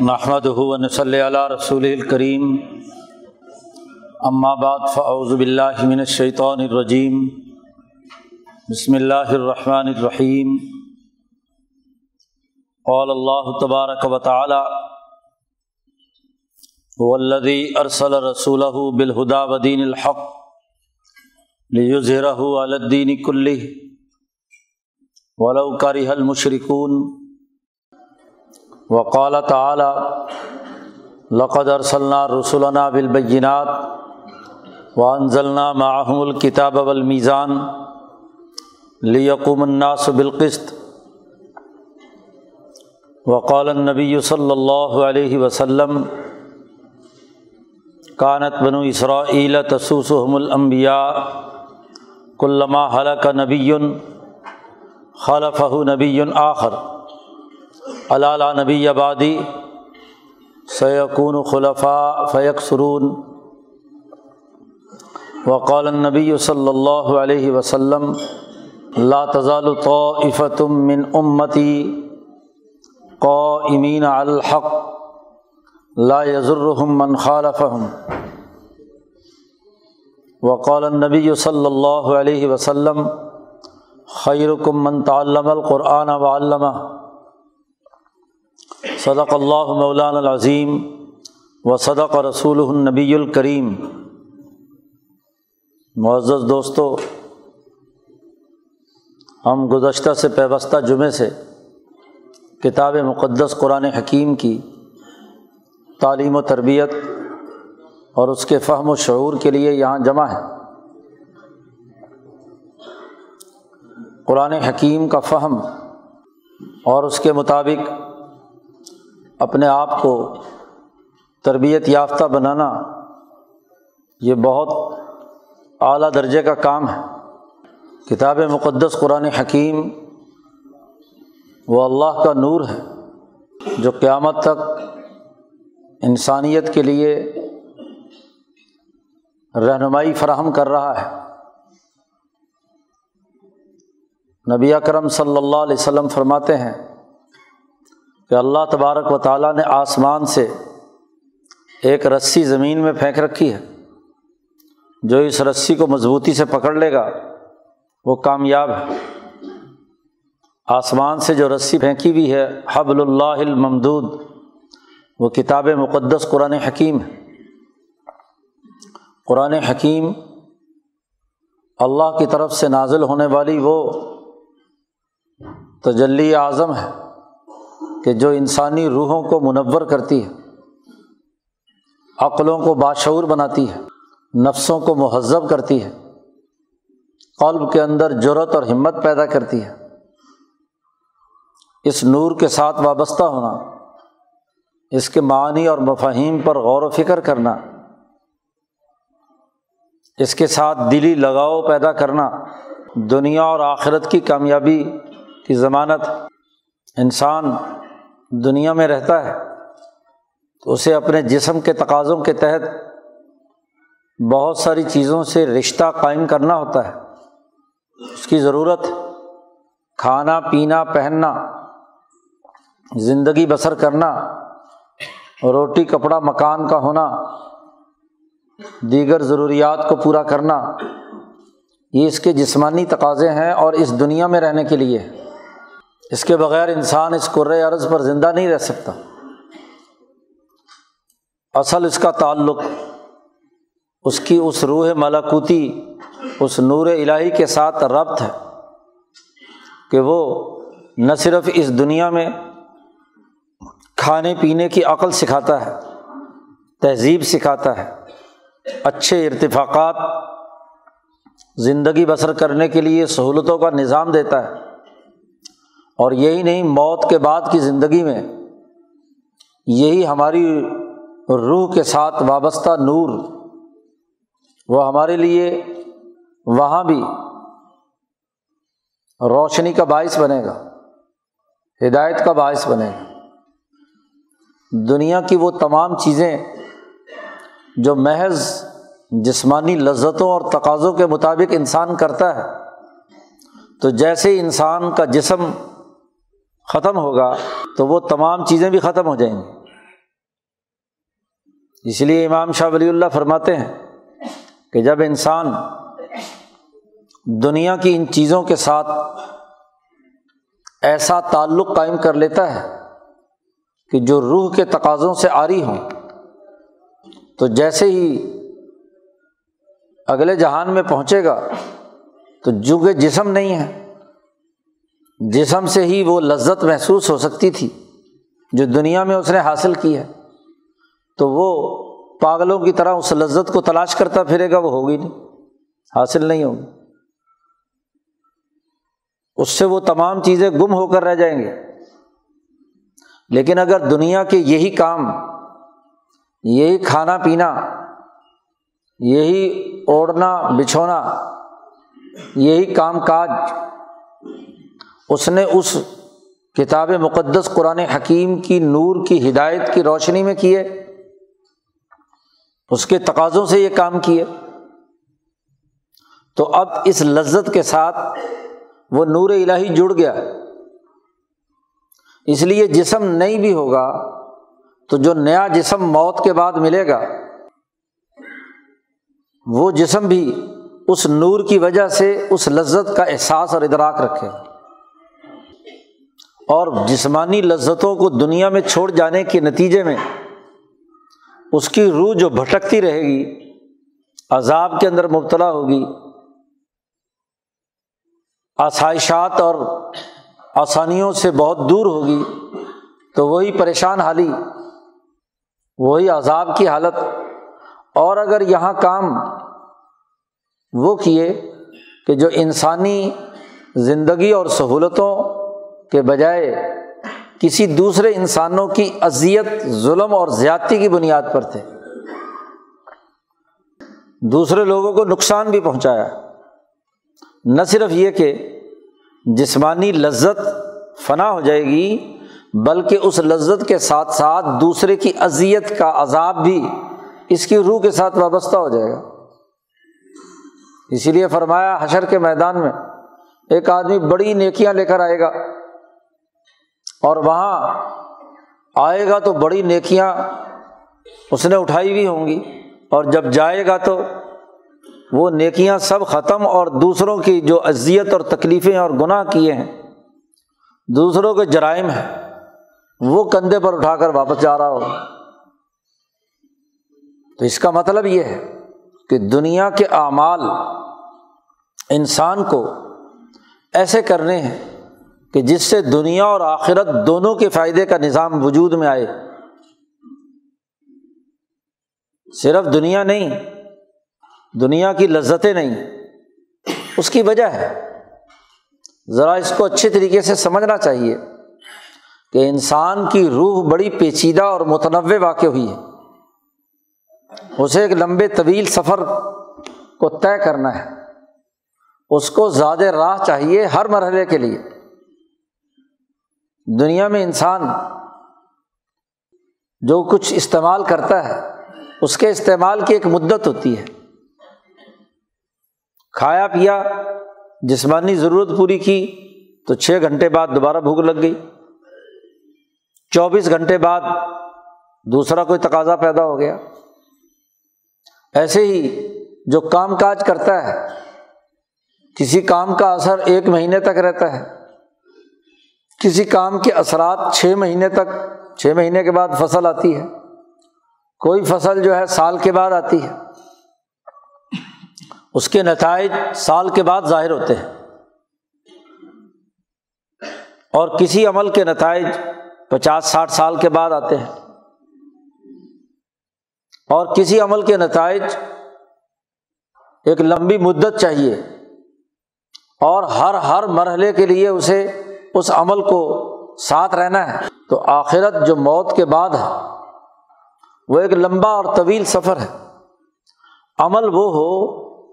محمد ہُون صلی اللہ رسول الکریم اما بعد فاعوذ باللہ من الشیطان الرجیم بسم اللہ الرحمن الرحیم قال اللہ تبارک و تعالی والذی ارسل رسولہ بالہدا ودین الحق لیظہرہ علی الدین کلہ ولو کرہ المشرکون وقال تعالی، لقد ارسلنا رسولنا بالبینات وانزلنا معهم الكتاب والمیزان لیقوم الناس بالقسط. وقال النبی صلی اللہ علیہ وسلم، کانت بنو اسرائیل تسوسهم الانبیاء، کلما حلق نبی خلفہ نبی آخر. علالہ نبی آبادی سیقون خلفاء فیق سرون وقال النبی صلی اللہ علیہ وسلم، لا تزال طائفة من امتی قائمین علی الحق، لا يضرهم من خالفهم وقال النبی صلی اللہ علیہ وسلم، خیرکم من تعلم القرآن وعلمہ صدق اللہ مولان العظیم و صدق رسول النبی الکریم۔ معزز دوستو، ہم گزشتہ سے پیوستہ جمعے سے کتاب مقدس قرآن حکیم کی تعلیم و تربیت اور اس کے فہم و شعور کے لیے یہاں جمع ہے۔ قرآن حکیم کا فہم اور اس کے مطابق اپنے آپ کو تربیت یافتہ بنانا یہ بہت اعلیٰ درجے کا کام ہے۔ کتاب مقدس قرآن حکیم وہ اللہ کا نور ہے جو قیامت تک انسانیت کے لیے رہنمائی فراہم کر رہا ہے۔ نبی اکرم صلی اللہ علیہ وسلم فرماتے ہیں کہ اللہ تبارک و تعالیٰ نے آسمان سے ایک رسی زمین میں پھینک رکھی ہے، جو اس رسی کو مضبوطی سے پکڑ لے گا، وہ کامیاب ہے۔ آسمان سے جو رسی پھینکی ہوئی ہے، حبل اللہ الممدود، وہ کتاب مقدس قرآن حکیم ہے۔ قرآن حکیم اللہ کی طرف سے نازل ہونے والی وہ تجلی اعظم ہے۔ کہ جو انسانی روحوں کو منور کرتی ہے، عقلوں کو باشعور بناتی ہے، نفسوں کو مہذب کرتی ہے، قلب کے اندر جرت اور ہمت پیدا کرتی ہے، اس نور کے ساتھ وابستہ ہونا، اس کے معنی اور مفاہیم پر غور و فکر کرنا، اس کے ساتھ دلی لگاؤ پیدا کرنا، دنیا اور آخرت کی کامیابی کی ضمانت، انسان دنیا میں رہتا ہے، تو اسے اپنے جسم کے تقاضوں کے تحت بہت ساری چیزوں سے رشتہ قائم کرنا ہوتا ہے۔ اس کی ضرورت کھانا، پینا، پہننا، زندگی بسر کرنا، روٹی، کپڑا، مکان کا ہونا، دیگر ضروریات کو پورا کرنا، یہ اس کے جسمانی تقاضے ہیں اور اس دنیا میں رہنے کے لیے۔ اس کے بغیر انسان اس قر عرض پر زندہ نہیں رہ سکتا۔ اصل اس کا تعلق اس کی اس روح ملاکوتی اس نور الہی کے ساتھ ربط ہے کہ وہ نہ صرف اس دنیا میں کھانے پینے کی عقل سکھاتا ہے، تہذیب سکھاتا ہے، اچھے ارتفاقات، زندگی بسر کرنے کے لیے سہولتوں کا نظام دیتا ہے۔ اور یہی نہیں، موت کے بعد کی زندگی میں یہی ہماری روح کے ساتھ وابستہ نور، وہ ہمارے لیے وہاں بھی روشنی کا باعث بنے گا، ہدایت کا باعث بنے گا۔ دنیا کی وہ تمام چیزیں جو محض جسمانی لذتوں اور تقاضوں کے مطابق انسان کرتا ہے، تو جیسے انسان کا جسم ختم ہوگا تو وہ تمام چیزیں بھی ختم ہو جائیں گی۔ اس لیے امام شاہ ولی اللہ فرماتے ہیں کہ جب انسان دنیا کی ان چیزوں کے ساتھ ایسا تعلق قائم کر لیتا ہے کہ جو روح کے تقاضوں سے آری ہوں، تو جیسے ہی اگلے جہان میں پہنچے گا، تو جو جسم نہیں ہے۔ جسم سے ہی وہ لذت محسوس ہو سکتی تھی جو دنیا میں اس نے حاصل کی ہے، تو وہ پاگلوں کی طرح اس لذت کو تلاش کرتا پھرے گا، وہ ہوگی نہیں، حاصل نہیں ہوگی۔ اس سے وہ تمام چیزیں گم ہو کر رہ جائیں گے۔ لیکن اگر دنیا کے یہی کام، یہی کھانا پینا، یہی اوڑھنا، بچھونا، یہی کام کاج اس نے اس کتاب مقدس قرآن حکیم کی نور کی ہدایت کی روشنی میں کیے، اس کے تقاضوں سے یہ کام کیے۔ تو اب اس لذت کے ساتھ وہ نور الہی جڑ گیا۔ اس لیے جسم نہیں بھی ہوگا تو جو نیا جسم موت کے بعد ملے گا، وہ جسم بھی اس نور کی وجہ سے اس لذت کا احساس اور ادراک رکھے۔ اور جسمانی لذتوں کو دنیا میں چھوڑ جانے کے نتیجے میں اس کی روح جو بھٹکتی رہے گی، عذاب کے اندر مبتلا ہوگی۔ آسائشات اور آسانیوں سے بہت دور ہوگی۔ تو وہی پریشان حالی، وہی عذاب کی حالت۔ اور اگر یہاں کام وہ کیے کہ جو انسانی زندگی اور سہولتوں کے بجائے کسی دوسرے انسانوں کی اذیت، ظلم اور زیادتی کی بنیاد پر تھے۔ دوسرے لوگوں کو نقصان بھی پہنچایا۔ نہ صرف یہ کہ جسمانی لذت فنا ہو جائے گی، بلکہ اس لذت کے ساتھ ساتھ دوسرے کی اذیت کا عذاب بھی اس کی روح کے ساتھ وابستہ ہو جائے گا۔ اسی لیے فرمایا، حشر کے میدان میں ایک آدمی بڑی نیکیاں لے کر آئے گا۔ اور وہاں آئے گا تو بڑی نیکیاں اس نے اٹھائی بھی ہوں گی اور جب جائے گا تو وہ نیکیاں سب ختم اور دوسروں کی جو اذیت اور تکلیفیں اور گناہ کیے ہیں، دوسروں کے جرائم ہیں، وہ کندھے پر اٹھا کر واپس جا رہا ہو۔ تو اس کا مطلب یہ ہے کہ دنیا کے اعمال انسان کو ایسے کرنے ہیں کہ جس سے دنیا اور آخرت دونوں کے فائدے کا نظام وجود میں آئے۔ صرف دنیا نہیں، دنیا کی لذتیں نہیں، اس کی وجہ ہے۔ ذرا اس کو اچھے طریقے سے سمجھنا چاہیے کہ انسان کی روح بڑی پیچیدہ اور متنوع واقع ہوئی ہے۔ اسے ایک لمبے طویل سفر کو طے کرنا ہے۔ اس کو زیادہ راہ چاہیے ہر مرحلے کے لیے۔ دنیا میں انسان جو کچھ استعمال کرتا ہے، اس کے استعمال کی ایک مدت ہوتی ہے۔ کھایا پیا، جسمانی ضرورت پوری کی، تو چھ گھنٹے بعد دوبارہ بھوک لگ گئی۔ چوبیس گھنٹے بعد دوسرا کوئی تقاضا پیدا ہو گیا۔ ایسے ہی جو کام کاج کرتا ہے، کسی کام کا اثر ایک مہینے تک رہتا ہے۔ کسی کام کے اثرات چھ مہینے تک، چھ مہینے کے بعد فصل آتی ہے۔ کوئی فصل جو ہے سال کے بعد آتی ہے۔ اس کے نتائج سال کے بعد ظاہر ہوتے ہیں۔ اور کسی عمل کے نتائج پچاس، ساٹھ سال کے بعد آتے ہیں۔ اور کسی عمل کے نتائج ایک لمبی مدت چاہیے۔ اور ہر ہر مرحلے کے لیے اسے اس عمل کو ساتھ رہنا ہے، تو آخرت جو موت کے بعد ہے، وہ ایک لمبا اور طویل سفر ہے۔ عمل وہ ہو،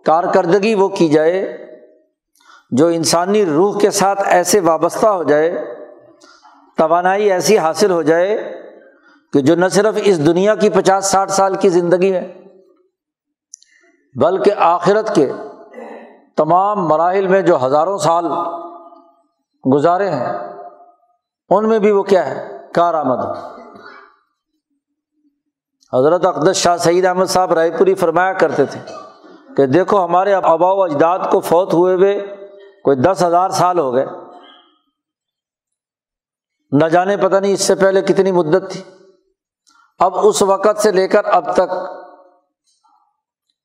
کارکردگی وہ کی جائے، جو انسانی روح کے ساتھ ایسے وابستہ ہو جائے، توانائی ایسی حاصل ہو جائے کہ جو نہ صرف اس دنیا کی پچاس ساٹھ سال کی زندگی ہے، بلکہ آخرت کے تمام مراحل میں جو ہزاروں سال گزارے ہیں، ان میں بھی وہ کیا ہے؟ کارآمد۔ حضرت اقدس شاہ سعید احمد صاحب رائے پوری فرمایا کرتے تھے کہ دیکھو ہمارے آبا و اجداد کو فوت ہوئے ہوئے کوئی دس ہزار سال ہو گئے۔ نہ جانے پتہ نہیں اس سے پہلے کتنی مدت تھی۔ اب اس وقت سے لے کر اب تک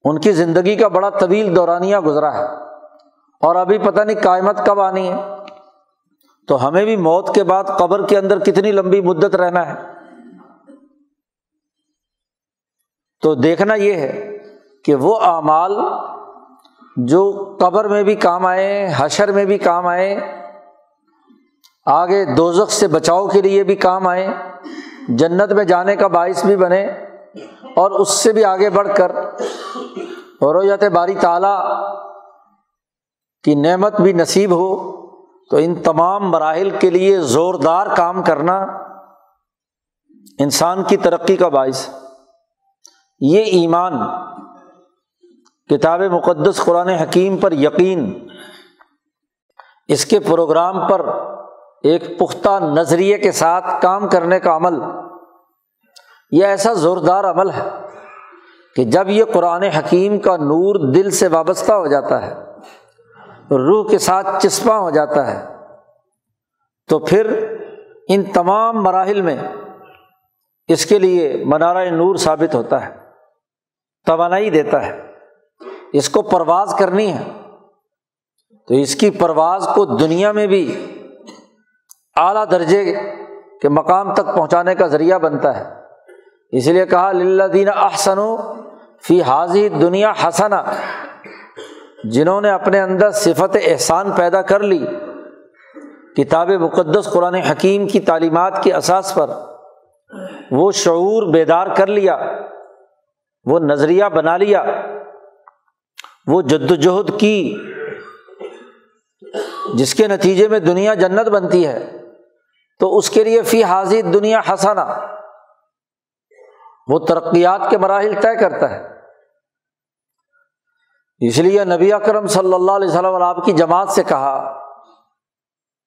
ان کی زندگی کا بڑا طویل دورانیہ گزرا ہے اور ابھی پتہ نہیں قائمت کب آنی ہے۔ تو ہمیں بھی موت کے بعد قبر کے اندر کتنی لمبی مدت رہنا ہے؟ تو دیکھنا یہ ہے کہ وہ اعمال جو قبر میں بھی کام آئے، حشر میں بھی کام آئے، آگے دوزخ سے بچاؤ کے لیے بھی کام آئے، جنت میں جانے کا باعث بھی بنے اور اس سے بھی آگے بڑھ کر۔ رویت باری تعالیٰ کی نعمت بھی نصیب ہو۔ تو ان تمام مراحل کے لیے زوردار کام کرنا انسان کی ترقی کا باعث یہ ایمان کتاب مقدس قرآن حکیم پر یقین، اس کے پروگرام پر ایک پختہ نظریے کے ساتھ کام کرنے کا عمل، یہ ایسا زوردار عمل ہے کہ جب یہ قرآن حکیم کا نور دل سے وابستہ ہو جاتا ہے روح کے ساتھ چسپاں ہو جاتا ہے۔ تو پھر ان تمام مراحل میں اس کے لیے منارہ نور ثابت ہوتا ہے، توانائی دیتا ہے۔ اس کو پرواز کرنی ہے۔ تو اس کی پرواز کو دنیا میں بھی اعلیٰ درجے کے مقام تک پہنچانے کا ذریعہ بنتا ہے۔ اس لیے کہا للہ دین احسن فی حاضی دنیا حسنا جنہوں نے اپنے اندر صفت احسان پیدا کر لی، کتاب مقدس قرآن حکیم کی تعلیمات کے اساس پر وہ شعور بیدار کر لیا، وہ نظریہ بنا لیا، وہ جد وجہد کی، جس کے نتیجے میں دنیا جنت بنتی ہے۔ تو اس کے لیے فی حاضر دنیا ہنسانا وہ ترقیات کے مراحل طے کرتا ہے۔ اس لیے نبی اکرم صلی اللہ علیہ وسلم اور آپ کی جماعت سے کہا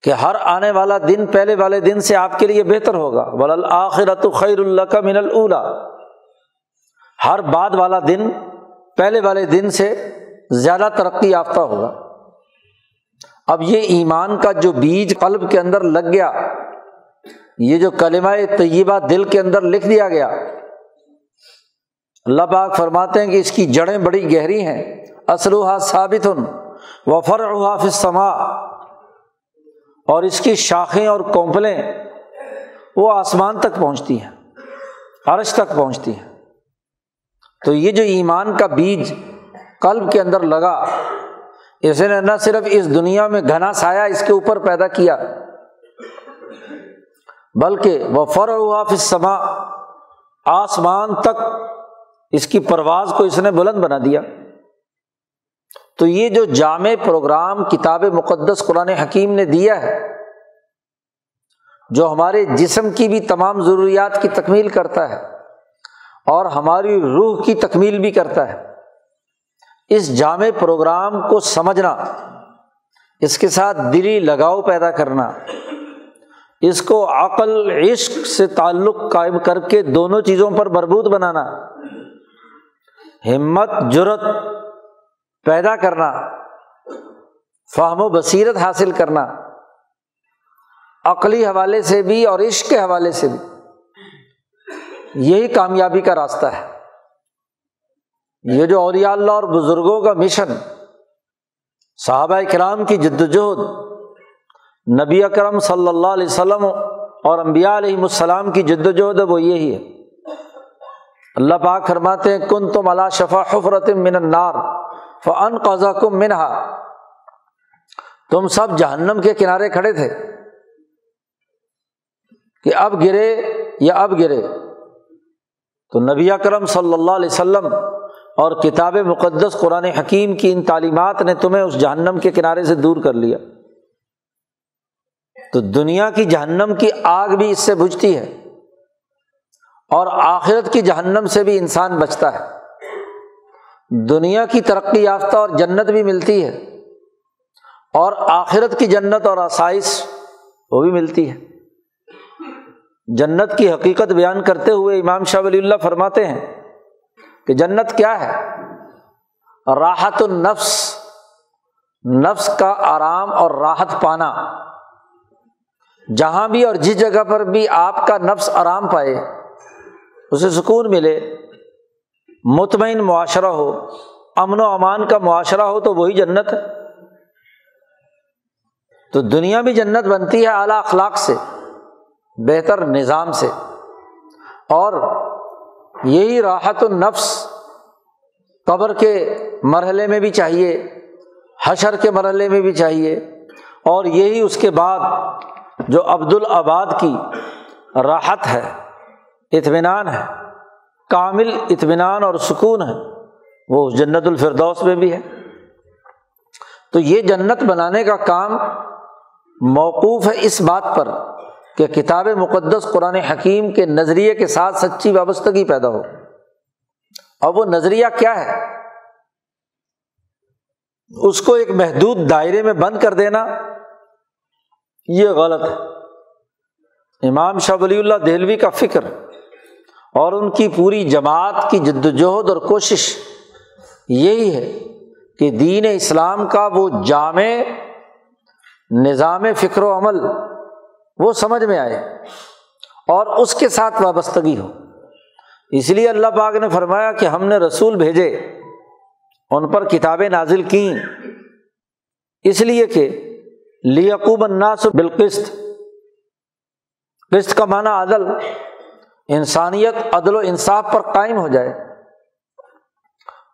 کہ ہر آنے والا دن پہلے والے دن سے آپ کے لیے بہتر ہوگا۔ ولآخرت خیر اللہ کا من الا ہر بعد والا دن پہلے والے دن سے زیادہ ترقی یافتہ ہوگا۔ اب یہ ایمان کا جو بیج قلب کے اندر لگ گیا، یہ جو کلمہ طیبہ دل کے اندر لکھ دیا گیا، اللہ پاک فرماتے ہیں کہ اس کی جڑیں بڑی گہری ہیں۔ اسلوحا ثابت وفر سما اور اس کی شاخیں اور کونپلیں وہ آسمان تک پہنچتی ہیں، عرش تک پہنچتی ہیں۔ تو یہ جو ایمان کا بیج قلب کے اندر لگا، اس نے نہ صرف اس دنیا میں گھنا سایا اس کے اوپر پیدا کیا، بلکہ وہ فر ہوا سما آسمان تک اس کی پرواز کو اس نے بلند بنا دیا۔ تو یہ جو جامع پروگرام کتاب مقدس قرآن حکیم نے دیا ہے، جو ہمارے جسم کی بھی تمام ضروریات کی تکمیل کرتا ہے اور ہماری روح کی تکمیل بھی کرتا ہے۔ اس جامع پروگرام کو سمجھنا، اس کے ساتھ دلی لگاؤ پیدا کرنا، اس کو عقل، عشق سے تعلق قائم کر کے دونوں چیزوں پر بربود بنانا، ہمت جرت پیدا کرنا، فہم و بصیرت حاصل کرنا، عقلی حوالے سے بھی اور عشق کے حوالے سے بھی۔ یہی کامیابی کا راستہ ہے۔ یہ جو اولیاء اللہ اور بزرگوں کا مشن، صحابہ کرام کی جد وجہد نبی اکرم صلی اللہ علیہ وسلم اور امبیا علیہ السلام کی جد وجہد وہ یہی ہے۔ اللہ پاک فرماتے ہیں کن تم اللہ شفا حفرت من النار فن قزا کم منہا تم سب جہنم کے کنارے کھڑے تھے کہ اب گرے یا اب گرے۔ تو نبی اکرم صلی اللہ علیہ وسلم اور کتاب مقدس قرآن حکیم کی ان تعلیمات نے تمہیں اس جہنم کے کنارے سے دور کر لیا۔ تو دنیا کی جہنم کی آگ بھی اس سے بجھتی ہے اور آخرت کی جہنم سے بھی انسان بچتا ہے۔ دنیا کی ترقی یافتہ اور جنت بھی ملتی ہے اور آخرت کی جنت اور آسائش وہ بھی ملتی ہے۔ جنت کی حقیقت بیان کرتے ہوئے امام شاہ ولی اللہ فرماتے ہیں کہ جنت کیا ہے؟ راحت النفس، نفس کا آرام اور راحت پانا۔ جہاں بھی اور جس جگہ پر بھی آپ کا نفس آرام پائے، اسے سکون ملے۔ مطمئن معاشرہ ہو، امن و امان کا معاشرہ ہو تو وہی جنت ہے۔ تو دنیا بھی جنت بنتی ہے اعلیٰ اخلاق سے، بہتر نظام سے۔ اور یہی راحت النفس، قبر کے مرحلے میں بھی چاہیے، حشر کے مرحلے میں بھی چاہیے۔ اور یہی اس کے بعد جو عبد الآباد کی راحت ہے، اطمینان ہے۔ کامل اطمینان اور سکون ہے۔ وہ جنت الفردوس میں بھی ہے۔ تو یہ جنت بنانے کا کام موقوف ہے اس بات پر کہ کتاب مقدس قرآن حکیم کے نظریے کے ساتھ سچی وابستگی پیدا ہو۔ اور وہ نظریہ کیا ہے؟ اس کو ایک محدود دائرے میں بند کر دینا، یہ غلط ہے۔ امام شاہ ولی اللہ دہلوی کا فکر اور ان کی پوری جماعت کی جد وجہد اور کوشش یہی ہے کہ دین اسلام کا وہ جامع نظام فکر و عمل وہ سمجھ میں آئے اور اس کے ساتھ وابستگی ہو۔ اس لیے اللہ پاک نے فرمایا کہ ہم نے رسول بھیجے، ان پر کتابیں نازل کیں۔ اس لیے کہ لیقوب الناس بالقست قسط کا معنی عدل۔ انسانیت عدل و انصاف پر قائم ہو جائے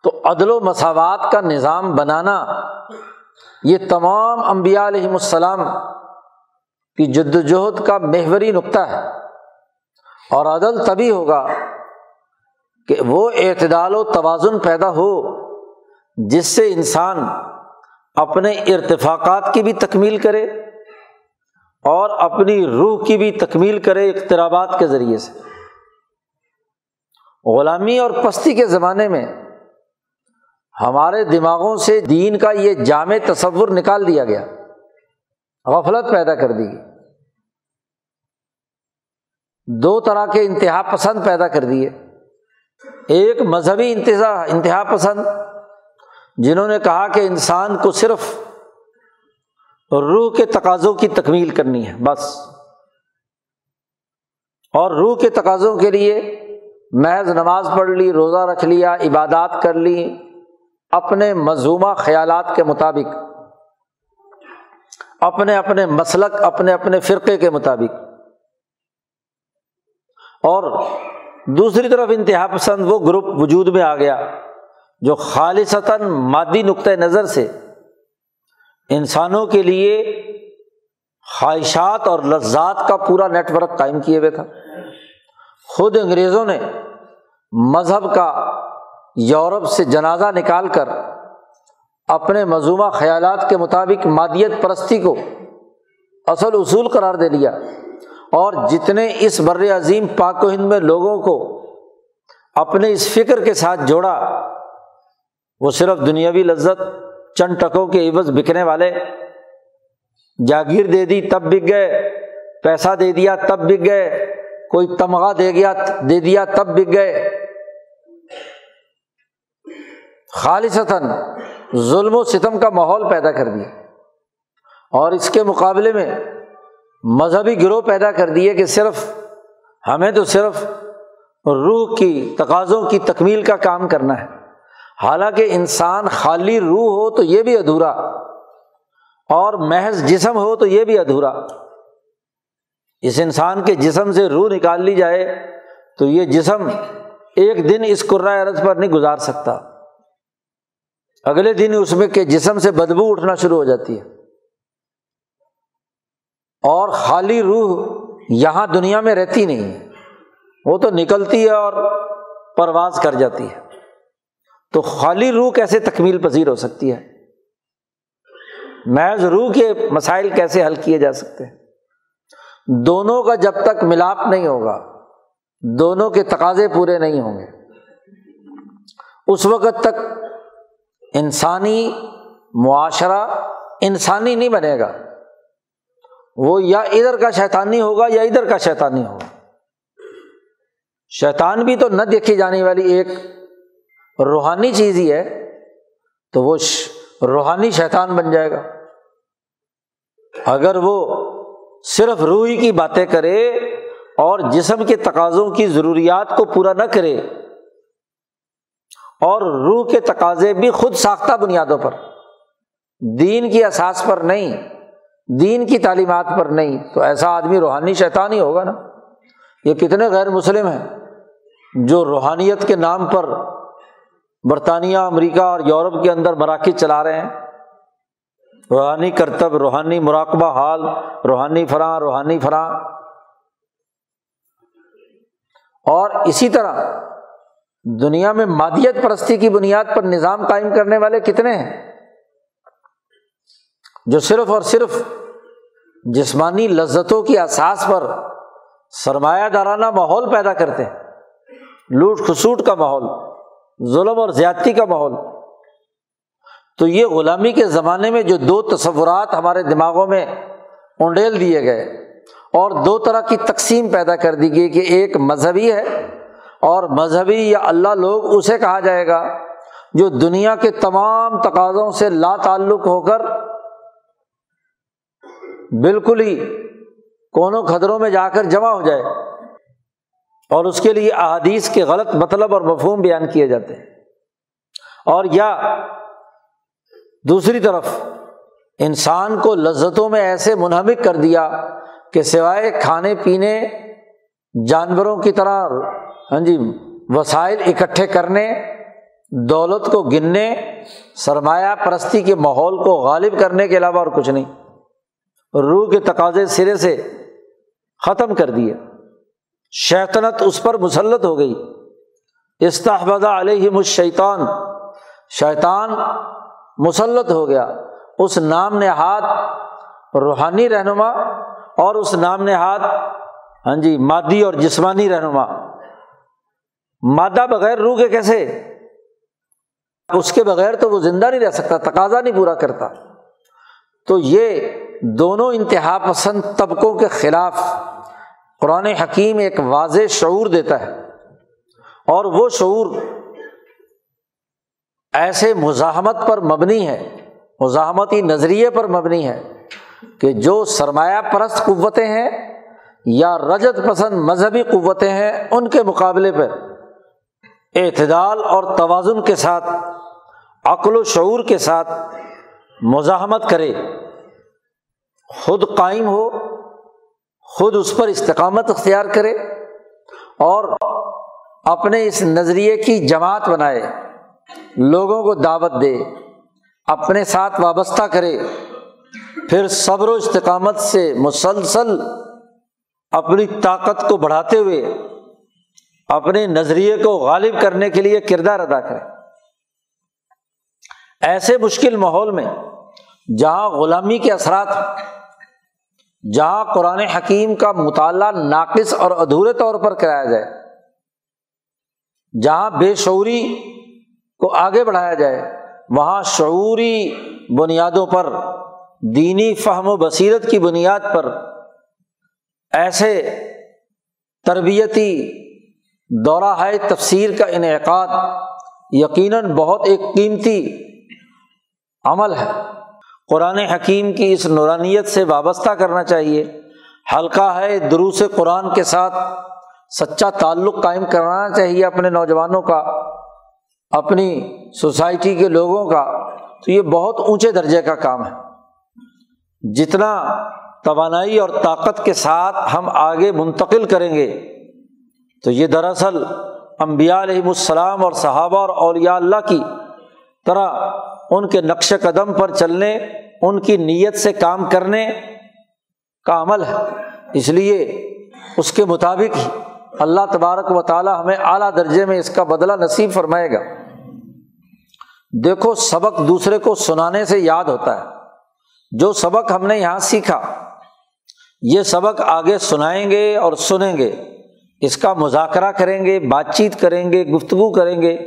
تو عدل و مساوات کا نظام بنانا یہ تمام امبیا علیہم السلام کی جد وجہد کا محوری نقطہ ہے اور عدل تبھی ہوگا کہ وہ اعتدال و توازن پیدا ہو جس سے انسان اپنے ارتفاقات کی بھی تکمیل کرے اور اپنی روح کی بھی تکمیل کرے اقترابات کے ذریعے سے۔ غلامی اور پستی کے زمانے میں ہمارے دماغوں سے دین کا یہ جامع تصور نکال دیا گیا، غفلت پیدا کر دی گئی۔ دو طرح کے انتہا پسند پیدا کر دیے۔ ایک مذہبی انتظا انتہا پسند، جنہوں نے کہا کہ انسان کو صرف روح کے تقاضوں کی تکمیل کرنی ہے، بس۔ اور روح کے تقاضوں کے لیے محض نماز پڑھ لی، روزہ رکھ لیا، عبادات کر لی، اپنے مضمومہ خیالات کے مطابق، اپنے اپنے مسلک، اپنے اپنے فرقے کے مطابق۔ اور دوسری طرف انتہا پسند وہ گروپ وجود میں آ گیا جو خالصتاً مادی نقطۂ نظر سے انسانوں کے لیے خواہشات اور لذات کا پورا نیٹ ورک قائم کیے ہوئے تھا۔ خود انگریزوں نے مذہب کا یورپ سے جنازہ نکال کر اپنے مضموعہ خیالات کے مطابق مادیت پرستی کو اصل اصول قرار دے لیا اور جتنے اس بر عظیم پاک و ہند میں لوگوں کو اپنے اس فکر کے ساتھ جوڑا، وہ صرف دنیاوی لذت، چند ٹکوں کے عوض بکنے والے جاگیر دے دی، تب بک گئے، پیسہ دے دیا، تب بک گئے کوئی تمغہ دے گیا، دے دیا، تب بک گئے۔ خالصتاً ظلم و ستم کا ماحول پیدا کر دیا۔ اور اس کے مقابلے میں مذہبی گروہ پیدا کر دیے کہ صرف ہمیں تو صرف روح کی، تقاضوں کی تکمیل کا کام کرنا ہے۔ حالانکہ انسان خالی روح ہو تو یہ بھی ادھورا، اور محض جسم ہو تو یہ بھی ادھورا۔ اس انسان کے جسم سے روح نکال لی جائے تو یہ جسم ایک دن اس عرض پر نہیں گزار سکتا۔ اگلے دن اس میں کے جسم سے بدبو اٹھنا شروع ہو جاتی ہے۔ اور خالی روح یہاں دنیا میں رہتی نہیں وہ تو نکلتی ہے اور پرواز کر جاتی ہے۔ تو خالی روح کیسے تکمیل پذیر ہو سکتی ہے؟ محض روح کے مسائل کیسے حل کیے جا سکتے ہیں؟ دونوں کا جب تک ملاپ نہیں ہوگا، دونوں کے تقاضے پورے نہیں ہوں گے۔ اس وقت تک انسانی معاشرہ انسانی نہیں بنے گا۔ وہ یا ادھر کا شیطانی ہوگا یا ادھر کا شیطانی ہوگا۔ شیطان بھی تو نہ دیکھی جانے والی ایک روحانی چیز ہی ہے، تو وہ روحانی شیطان بن جائے گا۔ اگر وہ صرف روحی کی باتیں کرے اور جسم کے تقاضوں کی ضروریات کو پورا نہ کرے اور روح کے تقاضے بھی خود ساختہ بنیادوں پر۔ دین کی احساس پر نہیں، دین کی تعلیمات پر نہیں۔ تو ایسا آدمی روحانی شیطان ہی ہوگا نا؟ یہ کتنے غیر مسلم ہیں جو روحانیت کے نام پر برطانیہ، امریکہ اور یورپ کے اندر مراکز چلا رہے ہیں۔ روحانی کرتب، روحانی مراقبہ حال، روحانی فراں روحانی فراں۔ اور اسی طرح دنیا میں مادیت پرستی کی بنیاد پر نظام قائم کرنے والے کتنے ہیں؟ جو صرف اور صرف جسمانی لذتوں کی احساس پر سرمایہ دارانہ ماحول پیدا کرتے ہیں۔ لوٹ خسوٹ کا ماحول، ظلم اور زیادتی کا ماحول۔ تو یہ غلامی کے زمانے میں جو دو تصورات ہمارے دماغوں میں اونڈیل دیے گئے اور دو طرح کی تقسیم پیدا کر دی گئی کہ ایک مذہبی ہے اور مذہبی یا اللہ لوگ اسے کہا جائے گا جو دنیا کے تمام تقاضوں سے لا تعلق ہو کر بالکل ہی کونوں خدروں میں جا کر جمع ہو جائے اور اس کے لیے احادیث کے غلط مطلب اور مفہوم بیان کیے جاتے ہیں اور یا دوسری طرف، انسان کو لذتوں میں ایسے منہمک کر دیا کہ سوائے کھانے پینے، جانوروں کی طرح ہاں جی وسائل اکٹھے کرنے، دولت کو گننے، سرمایہ پرستی کے ماحول کو غالب کرنے کے علاوہ اور کچھ نہیں۔ روح کے تقاضے سرے سے ختم کر دیے۔ شیطنت اس پر مسلط ہو گئی۔ استحبدہ علیہ مشیطان شیطان مسلط ہو گیا۔ اس نام نہاد روحانی رہنما اور اس نام نہاد ہاں جی مادی اور جسمانی رہنما۔ مادہ بغیر روح کے کیسے؟ اس کے بغیر تو وہ زندہ نہیں رہ سکتا، تقاضا نہیں پورا کرتا۔ تو یہ دونوں انتہا پسند طبقوں کے خلاف قرآن حکیم ایک واضح شعور دیتا ہے۔ اور وہ شعور ایسے مزاحمت پر مبنی ہے، مزاحمتی نظریے پر مبنی ہے کہ جو سرمایہ پرست قوتیں ہیں یا رجت پسند مذہبی قوتیں ہیں ان کے مقابلے پہ اعتدال اور توازن کے ساتھ، عقل و شعور کے ساتھ مزاحمت کرے، خود قائم ہو، خود اس پر استقامت اختیار کرے اور اپنے اس نظریے کی جماعت بنائے۔ لوگوں کو دعوت دے، اپنے ساتھ وابستہ کرے، پھر صبر و استقامت سے مسلسل اپنی طاقت کو بڑھاتے ہوئے اپنے نظریے کو غالب کرنے کے لیے کردار ادا کرے۔ ایسے مشکل ماحول میں جہاں غلامی کے اثرات، جہاں قرآن حکیم کا مطالعہ ناقص اور ادھورے طور پر کرایا جائے، جہاں بے شعوری کو آگے بڑھایا جائے، وہاں شعوری بنیادوں پر، دینی فہم و بصیرت کی بنیاد پر ایسے تربیتی دورہ ہے تفسیر کا انعقاد یقیناً بہت ایک قیمتی عمل ہے۔ قرآن حکیم کی اس نورانیت سے وابستہ کرنا چاہیے۔ حلقہ ہے دروس قرآن کے ساتھ، سچا تعلق قائم کرانا چاہیے اپنے نوجوانوں کا۔ اپنی سوسائٹی کے لوگوں کا، تو یہ بہت اونچے درجے کا کام ہے۔ جتنا توانائی اور طاقت کے ساتھ ہم آگے منتقل کریں گے، تو یہ دراصل امبیا علیہم السلام اور صحابہ اور اولیاء اللہ کی طرح ان کے نقش قدم پر چلنے، ان کی نیت سے کام کرنے کا عمل ہے۔ اس لیے اس کے مطابق ہی اللہ تبارک و تعالیٰ ہمیں اعلیٰ درجے میں اس کا بدلہ نصیب فرمائے گا۔ دیکھو، سبق دوسرے کو سنانے سے یاد ہوتا ہے۔ جو سبق ہم نے یہاں سیکھا، یہ سبق آگے سنائیں گے اور سنیں گے۔ اس کا مذاکرہ کریں گے، بات چیت کریں گے، گفتگو کریں گے۔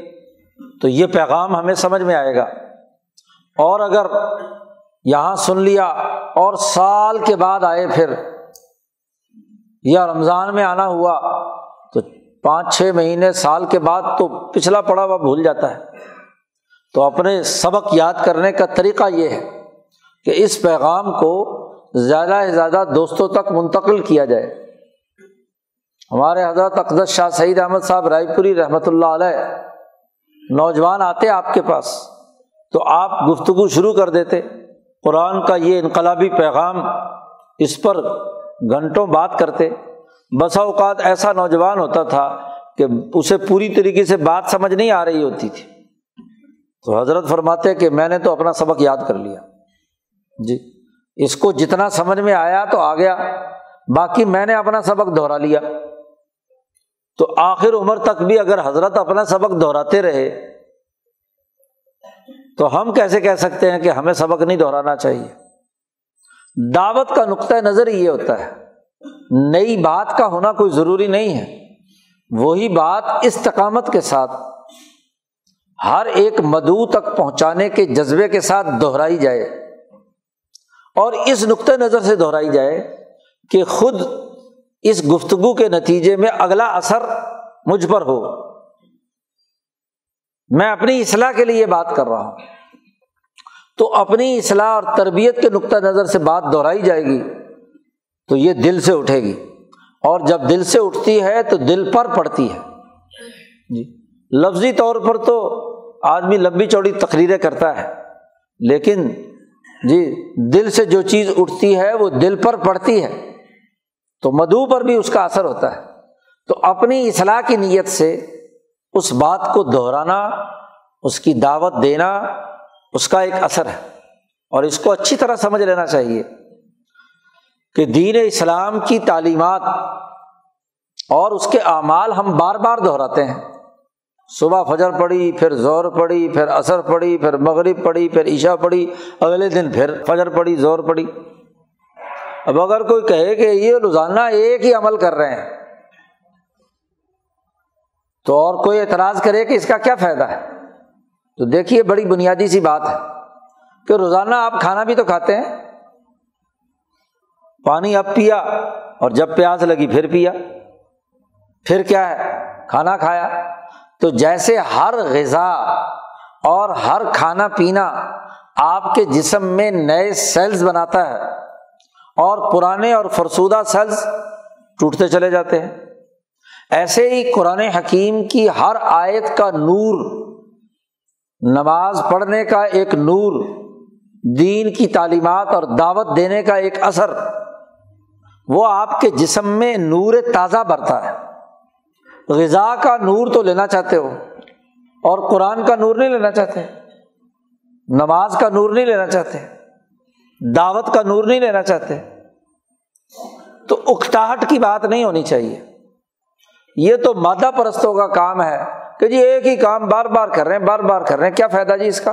تو یہ پیغام ہمیں سمجھ میں آئے گا۔ اور اگر یہاں سن لیا اور سال کے بعد آئے پھر، یا رمضان میں آنا ہوا، تو پانچ چھ مہینے، سال کے بعد تو پچھلا پڑا ہوا بھول جاتا ہے۔ تو اپنے سبق یاد کرنے کا طریقہ یہ ہے کہ اس پیغام کو زیادہ سے زیادہ دوستوں تک منتقل کیا جائے۔ ہمارے حضرت اقدس شاہ سعید احمد صاحب رائے پوری رحمۃ اللہ علیہ نوجوان آتے آپ کے پاس تو آپ گفتگو شروع کر دیتے۔ قرآن کا یہ انقلابی پیغام اس پر گھنٹوں بات کرتے۔ بسا اوقات ایسا نوجوان ہوتا تھا کہ اسے پوری طریقے سے بات سمجھ نہیں آ رہی ہوتی تھی۔ تو حضرت فرماتے کہ میں نے تو اپنا سبق یاد کر لیا۔ جی۔ اس کو جتنا سمجھ میں آیا تو آ گیا۔ باقی میں نے اپنا سبق دہرا لیا۔ تو آخر عمر تک بھی اگر حضرت اپنا سبق دہراتے رہے، تو ہم کیسے کہہ سکتے ہیں کہ ہمیں سبق نہیں دہرانا چاہیے؟ دعوت کا نقطۂ نظر یہ ہوتا ہے۔ نئی بات کا ہونا کوئی ضروری نہیں ہے۔ وہی بات استقامت کے ساتھ ہر ایک مدعو تک پہنچانے کے جذبے کے ساتھ دہرائی جائے اور اس نقطۂ نظر سے دہرائی جائے کہ خود اس گفتگو کے نتیجے میں اگلا اثر مجھ پر ہو۔ میں اپنی اصلاح کے لیے بات کر رہا ہوں۔ تو اپنی اصلاح اور تربیت کے نقطۂ نظر سے بات دہرائی جائے گی تو یہ دل سے اٹھے گی۔ اور جب دل سے اٹھتی ہے تو دل پر پڑتی ہے۔ جی۔ لفظی طور پر تو آدمی لمبی چوڑی تقریریں کرتا ہے، لیکن جی دل سے جو چیز اٹھتی ہے، وہ دل پر پڑتی ہے۔ تو مدو پر بھی اس کا اثر ہوتا ہے۔ تو اپنی اصلاح کی نیت سے اس بات کو دہرانا، اس کی دعوت دینا اس کا ایک اثر ہے۔ اور اس کو اچھی طرح سمجھ لینا چاہیے کہ دین اسلام کی تعلیمات اور اس کے اعمال ہم بار بار دہراتے ہیں۔ صبح فجر پڑی، پھر زور پڑی، پھر اثر پڑی، پھر مغرب پڑی، پھر عشا پڑی، اگلے دن پھر فجر پڑی زور پڑی۔ اب اگر کوئی کہے کہ یہ روزانہ ایک ہی عمل کر رہے ہیں، تو اور کوئی اعتراض کرے کہ اس کا کیا فائدہ ہے؟ تو دیکھیے، بڑی بنیادی سی بات ہے کہ روزانہ آپ کھانا بھی تو کھاتے ہیں، پانی اب پیا اور جب پیاس لگی پھر پیا۔ پھر کیا ہے؟ کھانا کھایا۔ تو جیسے ہر غذا اور ہر کھانا پینا آپ کے جسم میں نئے سیلز بناتا ہے اور پرانے اور فرسودہ سیلز ٹوٹتے چلے جاتے ہیں۔ ایسے ہی قرآن حکیم کی ہر آیت کا نور، نماز پڑھنے کا ایک نور، دین کی تعلیمات اور دعوت دینے کا ایک اثر، وہ آپ کے جسم میں نور تازہ برتا ہے۔ غذا کا نور تو لینا چاہتے ہو اور قرآن کا نور نہیں لینا چاہتے نماز کا نور نہیں لینا چاہتے دعوت کا نور نہیں لینا چاہتے تو اکتاہٹ کی بات نہیں ہونی چاہیے یہ تو مادہ پرستوں کا کام ہے کہ جی ایک ہی کام بار بار کر رہے ہیں، بار بار کر رہے ہیں، کیا فائدہ جی اس کا؟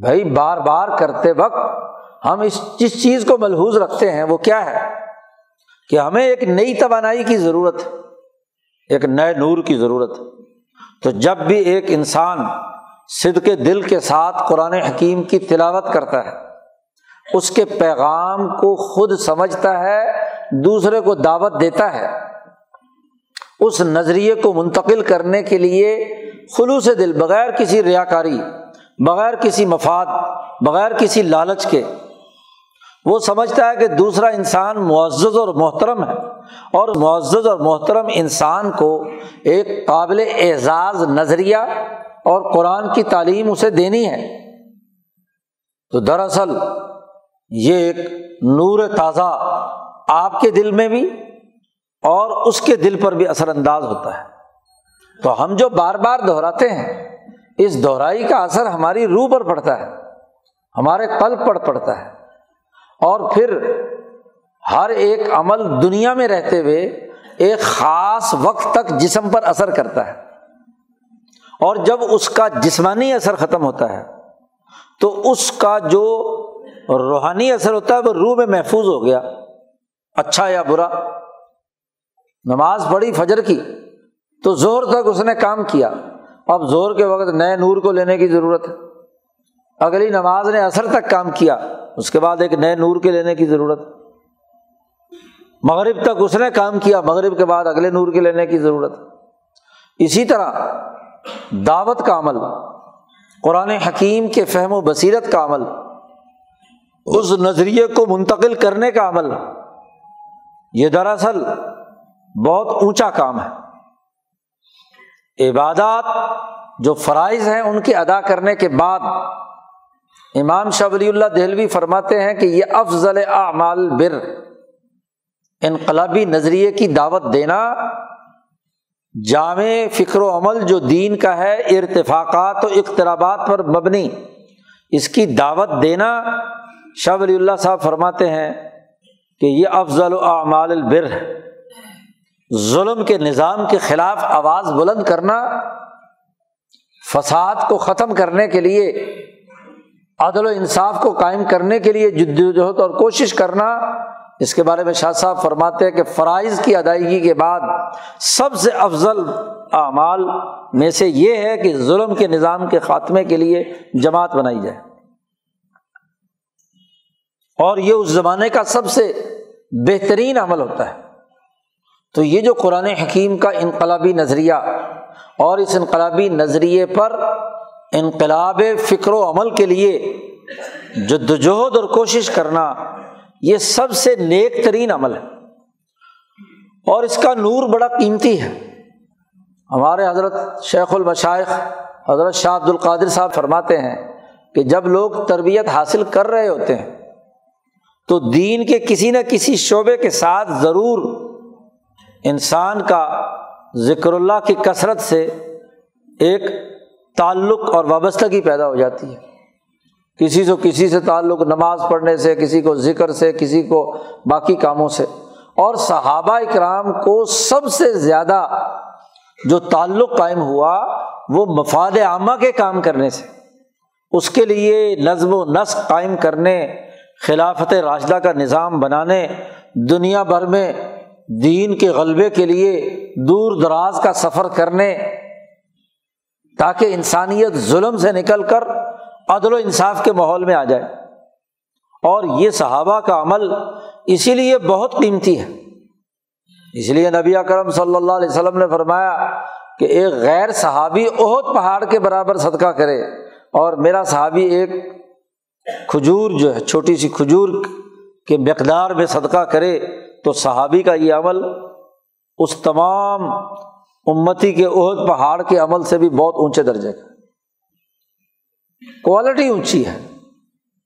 بھائی بار بار کرتے وقت ہم اس جس چیز کو ملحوظ رکھتے ہیں وہ کیا ہے؟ کہ ہمیں ایک نئی توانائی کی ضرورت ہے۔ ایک نئے نور کی ضرورت تو جب بھی ایک انسان سد کے دل کے ساتھ قرآن حکیم کی تلاوت کرتا ہے، اس کے پیغام کو خود سمجھتا ہے، دوسرے کو دعوت دیتا ہے، اس نظریے کو منتقل کرنے کے لیے خلوص دل، بغیر کسی ریا کاری بغیر کسی مفاد، بغیر کسی لالچ کے وہ سمجھتا ہے کہ دوسرا انسان معزز اور محترم ہے اور معزز اور محترم انسان کو ایک قابل اعزاز نظریہ اور قرآن کی تعلیم اسے دینی ہے۔ تو دراصل یہ ایک نور تازہ آپ کے دل میں بھی اور اس کے دل پر بھی اثر انداز ہوتا ہے۔ تو ہم جو بار بار دہراتے ہیں، اس دہرائی کا اثر ہماری روح پر پڑتا ہے، ہمارے قلب پر پڑتا ہے۔ اور پھر ہر ایک عمل دنیا میں رہتے ہوئے ایک خاص وقت تک جسم پر اثر کرتا ہے۔ اور جب اس کا جسمانی اثر ختم ہوتا ہے، تو اس کا جو روحانی اثر ہوتا ہے، وہ روح میں محفوظ ہو گیا۔ اچھا یا برا؟ نماز پڑھی فجر کی، تو زور تک اس نے کام کیا۔ اب زور کے وقت نئے نور کو لینے کی ضرورت ہے۔ اگلی نماز نے اثر تک کام کیا، اس کے بعد ایک نئے نور کے لینے کی ضرورت۔ مغرب تک اس نے کام کیا، مغرب کے بعد اگلے نور کے لینے کی ضرورت۔ اسی طرح دعوت کا عمل، قرآن حکیم کے فہم و بصیرت کا عمل، اس نظریے کو منتقل کرنے کا عمل، یہ دراصل بہت اونچا کام ہے۔ عبادات جو فرائض ہیں، ان کے ادا کرنے کے بعد امام شاہ ولی اللہ دہلوی فرماتے ہیں کہ یہ افضل اعمال بر، انقلابی نظریے کی دعوت دینا جامع فکر و عمل جو دین کا ہے، ارتفاقات و اقترابات پر مبنی۔ اس کی دعوت دینا شاہ ولی اللہ صاحب فرماتے ہیں کہ یہ افضل و اعمال البر۔ ظلم کے نظام کے خلاف آواز بلند کرنا، فساد کو ختم کرنے کے لیے عدل و انصاف کو قائم کرنے کے لیے جد وجہد اور کوشش کرنا، اس کے بارے میں شاہ صاحب فرماتے ہیں کہ فرائض کی ادائیگی کے بعد سب سے افضل اعمال میں سے یہ ہے کہ ظلم کے نظام کے خاتمے کے لیے جماعت بنائی جائے۔ اور یہ اس زمانے کا سب سے بہترین عمل ہوتا ہے۔ تو یہ جو قرآن حکیم کا انقلابی نظریہ اور اس انقلابی نظریے پر انقلاب فکر و عمل کے لیے جدوجہد اور کوشش کرنا یہ سب سے نیک ترین عمل ہے۔ اور اس کا نور بڑا قیمتی ہے۔ ہمارے حضرت شیخ المشائق حضرت شاہ عبد القادر صاحب فرماتے ہیں کہ جب لوگ تربیت حاصل کر رہے ہوتے ہیں تو دین کے کسی نہ کسی شعبے کے ساتھ ضرور انسان کا ذکر اللہ کی کثرت سے ایک تعلق اور وابستگی پیدا ہو جاتی ہے۔ کسی سے کسی سے تعلق نماز پڑھنے سے، کسی کو ذکر سے، کسی کو باقی کاموں سے۔ اور صحابہ اکرام کو سب سے زیادہ جو تعلق قائم ہوا وہ مفاد عامہ کے کام کرنے سے۔ اس کے لیے نظم و نسق قائم کرنے، خلافت راشدہ کا نظام بنانے، دنیا بھر میں دین کے غلبے کے لیے دور دراز کا سفر کرنے۔ تاکہ انسانیت ظلم سے نکل کر عدل و انصاف کے ماحول میں آ جائے۔ اور یہ صحابہ کا عمل اسی لیے بہت قیمتی ہے۔ اس لیے نبی کرم صلی اللہ علیہ وسلم نے فرمایا کہ ایک غیر صحابی عہد پہاڑ کے برابر صدقہ کرے اور میرا صحابی ایک کھجور جو ہے، چھوٹی سی کھجور کے مقدار میں صدقہ کرے تو صحابی کا یہ عمل اس تمام امتی کے عہد پہاڑ کے عمل سے بھی بہت اونچے درجے کا کوالٹی اونچی ہے۔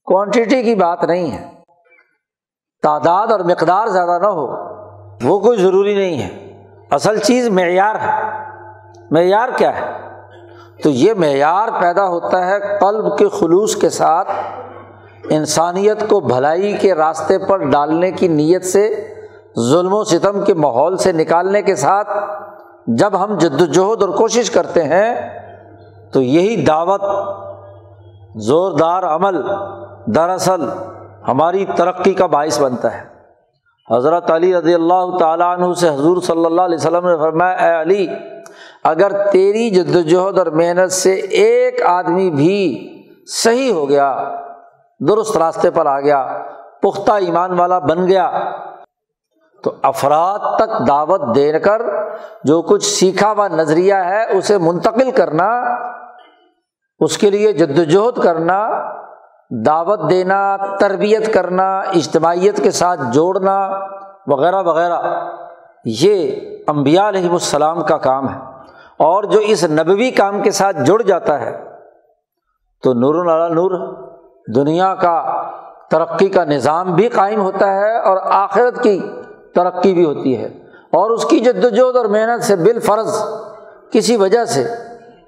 کوانٹٹی کی بات نہیں ہے۔ تعداد اور مقدار زیادہ نہ ہو۔ وہ کوئی ضروری نہیں ہے۔ اصل چیز معیار ہے۔ معیار کیا ہے؟ تو یہ معیار پیدا ہوتا ہے قلب کے خلوص کے ساتھ۔ انسانیت کو بھلائی کے راستے پر ڈالنے کی نیت سے، ظلم و ستم کے ماحول سے نکالنے کے ساتھ۔ جب ہم جد وجہد اور کوشش کرتے ہیں، تو یہی دعوت، زوردار عمل، دراصل ہماری ترقی کا باعث بنتا ہے۔ حضرت علی رضی اللہ تعالیٰ عنہ سے حضور صلی اللہ علیہ وسلم نے فرمایا، اے علی، اگر تیری جد وجہد اور محنت سے ایک آدمی بھی صحیح ہو گیا، درست راستے پر آ گیا، پختہ ایمان والا بن گیا تو افراد تک دعوت دے کر جو کچھ سیکھا ہوا نظریہ ہے اسے منتقل کرنا، اس کے لیے جد وجہد کرنا، دعوت دینا، تربیت کرنا، اجتماعیت کے ساتھ جوڑنا وغیرہ وغیرہ، یہ امبیا علیہ السلام کا کام ہے۔ اور جو اس نبوی کام کے ساتھ جڑ جاتا ہے، تو نور نور، دنیا کا ترقی کا نظام بھی قائم ہوتا ہے اور آخرت کی ترقی بھی ہوتی ہے اور اس کی جدوجہد اور محنت سے بال فرض کسی وجہ سے،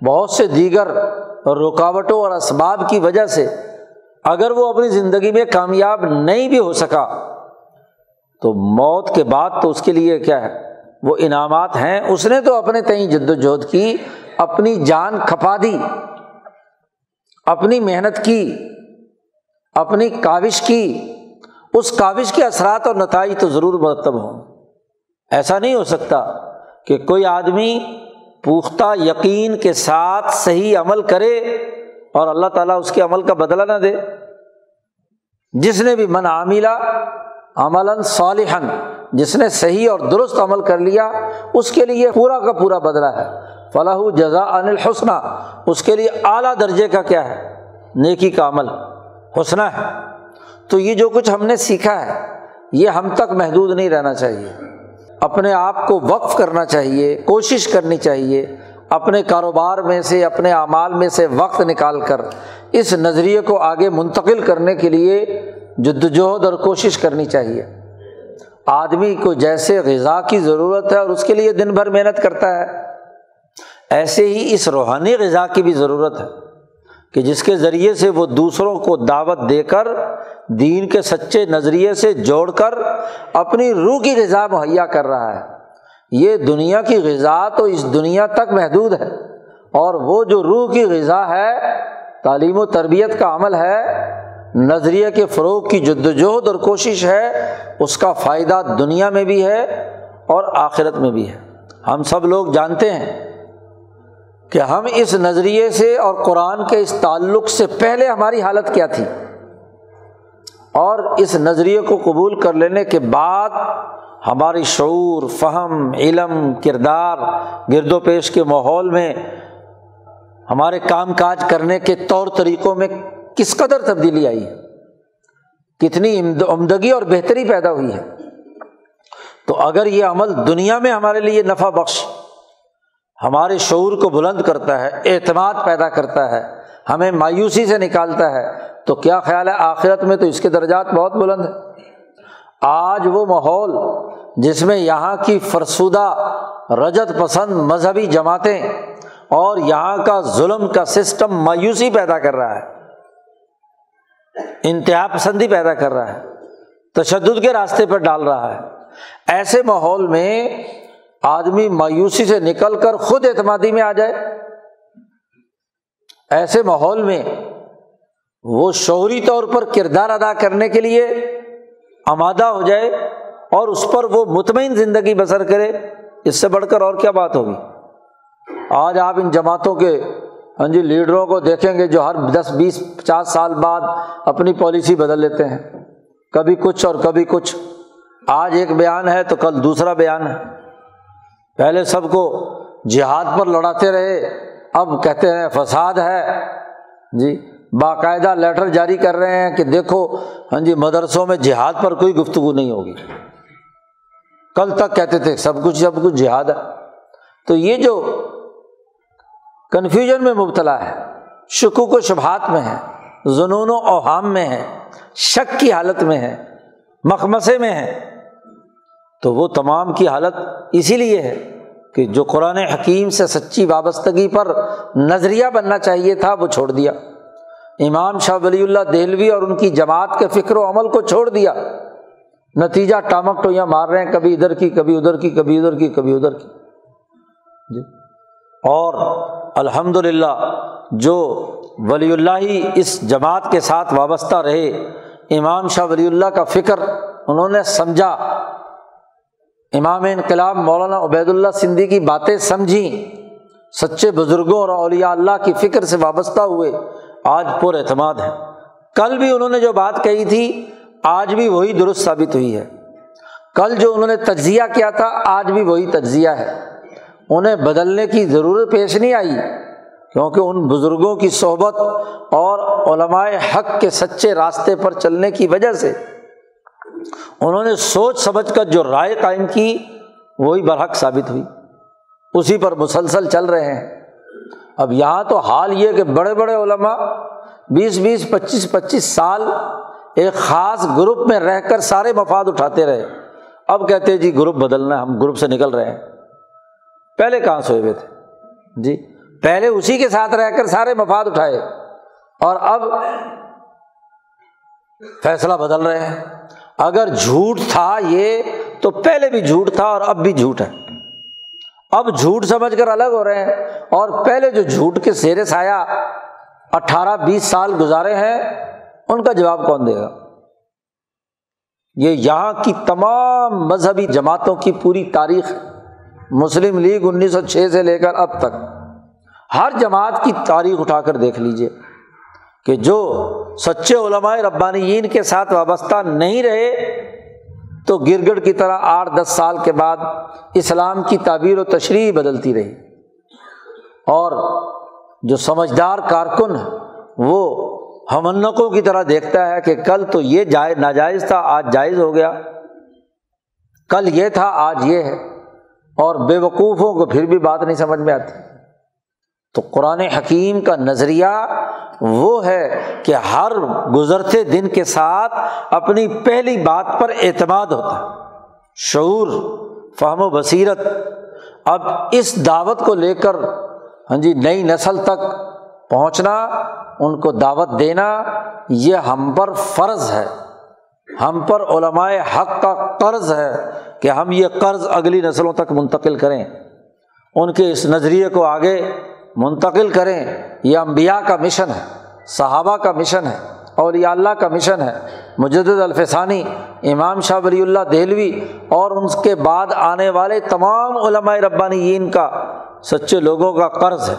بہت سے دیگر رکاوٹوں اور اسباب کی وجہ سے اگر وہ اپنی زندگی میں کامیاب نہیں بھی ہو سکا، تو موت کے بعد تو اس کے لیے کیا ہے؟ وہ انعامات ہیں۔ اس نے تو اپنے تئیں جد وجہد کی، اپنی جان کھپا دی، اپنی محنت کی، اپنی کاوش کی۔ اس کاوش کے اثرات اور نتائج تو ضرور مرتب ہوں۔ ایسا نہیں ہو سکتا کہ کوئی آدمی پختہ یقین کے ساتھ صحیح عمل کرے اور اللہ تعالیٰ اس کے عمل کا بدلہ نہ دے۔ جس نے بھی من عاملہ عمل صالحن جس نے صحیح اور درست عمل کر لیا، اس کے لیے پورا کا پورا بدلا ہے۔ فلاح جزا ان الحسنہ اس کے لیے اعلیٰ درجے کا کیا ہے؟ نیکی کا عمل۔ حسنہ ہے۔ تو یہ جو کچھ ہم نے سیکھا ہے، یہ ہم تک محدود نہیں رہنا چاہیے۔ اپنے آپ کو وقف کرنا چاہیے، کوشش کرنی چاہیے۔ اپنے کاروبار میں سے، اپنے اعمال میں سے وقت نکال کر، اس نظریے کو آگے منتقل کرنے کے لیے جدوجہد اور کوشش کرنی چاہیے۔ آدمی کو جیسے غذا کی ضرورت ہے اور اس کے لیے دن بھر محنت کرتا ہے، ایسے ہی اس روحانی غذا کی بھی ضرورت ہے کہ جس کے ذریعے سے وہ دوسروں کو دعوت دے کر دین کے سچے نظریے سے جوڑ کر اپنی روح کی غذا مہیا کر رہا ہے۔ یہ دنیا کی غذا تو اس دنیا تک محدود ہے اور وہ جو روح کی غذا ہے، تعلیم و تربیت کا عمل ہے، نظریے کے فروغ کی جد وجہد اور کوشش ہے، اس کا فائدہ دنیا میں بھی ہے اور آخرت میں بھی ہے۔ ہم سب لوگ جانتے ہیں کہ ہم اس نظریے سے اور قرآن کے اس تعلق سے پہلے ہماری حالت کیا تھی۔ اور اس نظریے کو قبول کر لینے کے بعد ہماری شعور، فہم، علم، کردار، گرد و پیش کے ماحول میں ہمارے کام کاج کرنے کے طور طریقوں میں کس قدر تبدیلی آئی ہے؟ کتنی عمدگی اور بہتری پیدا ہوئی ہے؟ تو اگر یہ عمل دنیا میں ہمارے لیے نفع بخش، ہمارے شعور کو بلند کرتا ہے، اعتماد پیدا کرتا ہے، ہمیں مایوسی سے نکالتا ہے تو کیا خیال ہے آخرت میں تو اس کے درجات بہت بلند ہے آج وہ ماحول جس میں یہاں کی فرسودہ، رجت پسند مذہبی جماعتیں اور یہاں کا ظلم کا سسٹم مایوسی پیدا کر رہا ہے، انتہا پسندی پیدا کر رہا ہے، تشدد کے راستے پر ڈال رہا ہے۔ ایسے ماحول میں آدمی مایوسی سے نکل کر خود اعتمادی میں آ جائے۔ ایسے ماحول میں وہ شعوری طور پر کردار ادا کرنے کے لیے آمادہ ہو جائے اور اس پر وہ مطمئن زندگی بسر کرے، اس سے بڑھ کر اور کیا بات ہوگی؟ آج آپ ان جماعتوں کے ہاں جی لیڈروں کو دیکھیں گے جو ہر دس، بیس، پچاس سال بعد اپنی پالیسی بدل لیتے ہیں۔ کبھی کچھ اور کبھی کچھ۔ آج ایک بیان ہے تو کل دوسرا بیان ہے۔ پہلے سب کو جہاد پر لڑاتے رہے، اب کہتے ہیں فساد ہے۔ جی باقاعدہ لیٹر جاری کر رہے ہیں کہ دیکھو ہاں جی مدرسوں میں جہاد پر کوئی گفتگو نہیں ہوگی۔ کل تک کہتے تھے، سب کچھ سب کچھ جہاد ہے۔ تو یہ جو کنفیوژن میں مبتلا ہے، شکوک و شبہات میں ہے جنون و اوہام میں ہے، شک کی حالت میں ہے، مخمسے میں ہے، تو وہ تمام کی حالت اسی لیے ہے کہ جو قرآن حکیم سے سچی وابستگی پر نظریہ بننا چاہیے تھا، وہ چھوڑ دیا۔ امام شاہ ولی اللہ دہلوی اور ان کی جماعت کے فکر و عمل کو چھوڑ دیا۔ نتیجہ ٹامک ٹوئیاں مار رہے ہیں، کبھی ادھر کی، کبھی ادھر کی، کبھی ادھر کی، کبھی ادھر کی۔ جی۔ اور الحمد للہ جو ولی اللہ ہی اس جماعت کے ساتھ وابستہ رہے، امام شاہ ولی اللہ کا فکر انہوں نے سمجھا۔ امام انقلاب مولانا عبید اللہ سندھی کی باتیں سمجھیں۔ سچے بزرگوں اور اولیاء اللہ کی فکر سے وابستہ ہوئے۔ آج پر اعتماد ہے۔ کل بھی انہوں نے جو بات کہی تھی، آج بھی وہی درست ثابت ہوئی ہے۔ کل جو انہوں نے تجزیہ کیا تھا، آج بھی وہی تجزیہ ہے۔ انہیں بدلنے کی ضرورت پیش نہیں آئی، کیونکہ ان بزرگوں کی صحبت اور علمائے حق کے سچے راستے پر چلنے کی وجہ سے۔ انہوں نے سوچ سمجھ کر جو رائے قائم کی، وہی برحق ثابت ہوئی۔ اسی پر مسلسل چل رہے ہیں۔ اب یہاں تو حال یہ کہ بڑے بڑے علماء بیس بیس پچیس پچیس سال ایک خاص گروپ میں رہ کر سارے مفاد اٹھاتے رہے۔ اب کہتے جی گروپ بدلنا ہم گروپ سے نکل رہے ہیں۔ پہلے کہاں سوئے ہوئے تھے؟ جی پہلے اسی کے ساتھ رہ کر سارے مفاد اٹھائے۔ اور اب فیصلہ بدل رہے ہیں۔ اگر جھوٹ تھا یہ، تو پہلے بھی جھوٹ تھا اور اب بھی جھوٹ ہے۔ اب جھوٹ سمجھ کر الگ ہو رہے ہیں۔ اور پہلے جو جھوٹ کے سیرے سایا اٹھارہ بیس سال گزارے ہیں، ان کا جواب کون دے گا؟ یہ یہاں کی تمام مذہبی جماعتوں کی پوری تاریخ مسلم لیگ انیس سو چھ سے لے کر اب تک۔ ہر جماعت کی تاریخ اٹھا کر دیکھ لیجیے کہ جو سچے علماء ربانیین کے ساتھ وابستہ نہیں رہے تو گرگڑ کی طرح آٹھ دس سال کے بعد اسلام کی تعبیر و تشریح بدلتی رہی۔ اور جو سمجھدار کارکن وہ ہمنکوں کی طرح دیکھتا ہے کہ کل تو یہ جائز ناجائز تھا، آج جائز ہو گیا۔ کل یہ تھا، آج یہ ہے۔ اور بے وقوفوں کو پھر بھی بات نہیں سمجھ میں آتی۔ تو قرآن حکیم کا نظریہ وہ ہے کہ ہر گزرتے دن کے ساتھ اپنی پہلی بات پر اعتماد ہوتا ہے۔ شعور، فہم و بصیرت۔ اب اس دعوت کو لے کر ہاں جی نئی نسل تک پہنچنا، ان کو دعوت دینا، یہ ہم پر فرض ہے۔ ہم پر علمائے حق کا قرض ہے کہ ہم یہ قرض اگلی نسلوں تک منتقل کریں۔ ان کے اس نظریے کو آگے منتقل کریں، یہ امبیا کا مشن ہے، صحابہ کا مشن ہے اور یہ اللہ کا مشن ہے۔ مجد الفسانی، امام شاہ ولی اللہ دہلوی اور ان کے بعد آنے والے تمام علماء ربانی کا، سچے لوگوں کا قرض ہے۔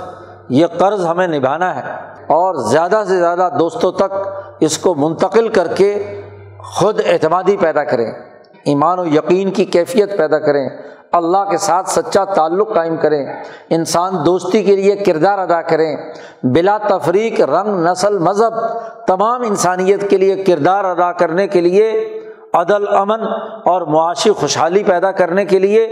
یہ قرض ہمیں نبھانا ہے۔ اور زیادہ سے زیادہ دوستوں تک اس کو منتقل کر کے خود اعتمادی پیدا کریں۔ ایمان و یقین کی کیفیت پیدا کریں، اللہ کے ساتھ سچا تعلق قائم کریں، انسان دوستی کے لیے کردار ادا کریں۔ بلا تفریق، رنگ، نسل، مذہب تمام انسانیت کے لیے کردار ادا کرنے کے لیے، عدل، امن اور معاشی خوشحالی پیدا کرنے کے لیے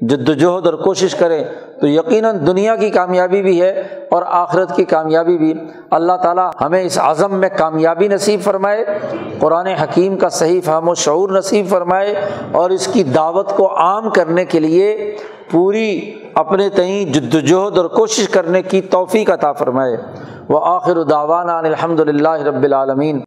جد وجہد اور کوشش کریں تو یقیناً دنیا کی کامیابی بھی ہے اور آخرت کی کامیابی بھی۔ اللہ تعالیٰ ہمیں اس عزم میں کامیابی نصیب فرمائے، قرآن حکیم کا صحیح فہم و شعور نصیب فرمائے اور اس کی دعوت کو عام کرنے کے لیے پوری اپنے تئیں جد وجہد اور کوشش کرنے کی توفیق عطا فرمائے۔ وہ آخر الداوانہ الحمد للہ رب العالمین۔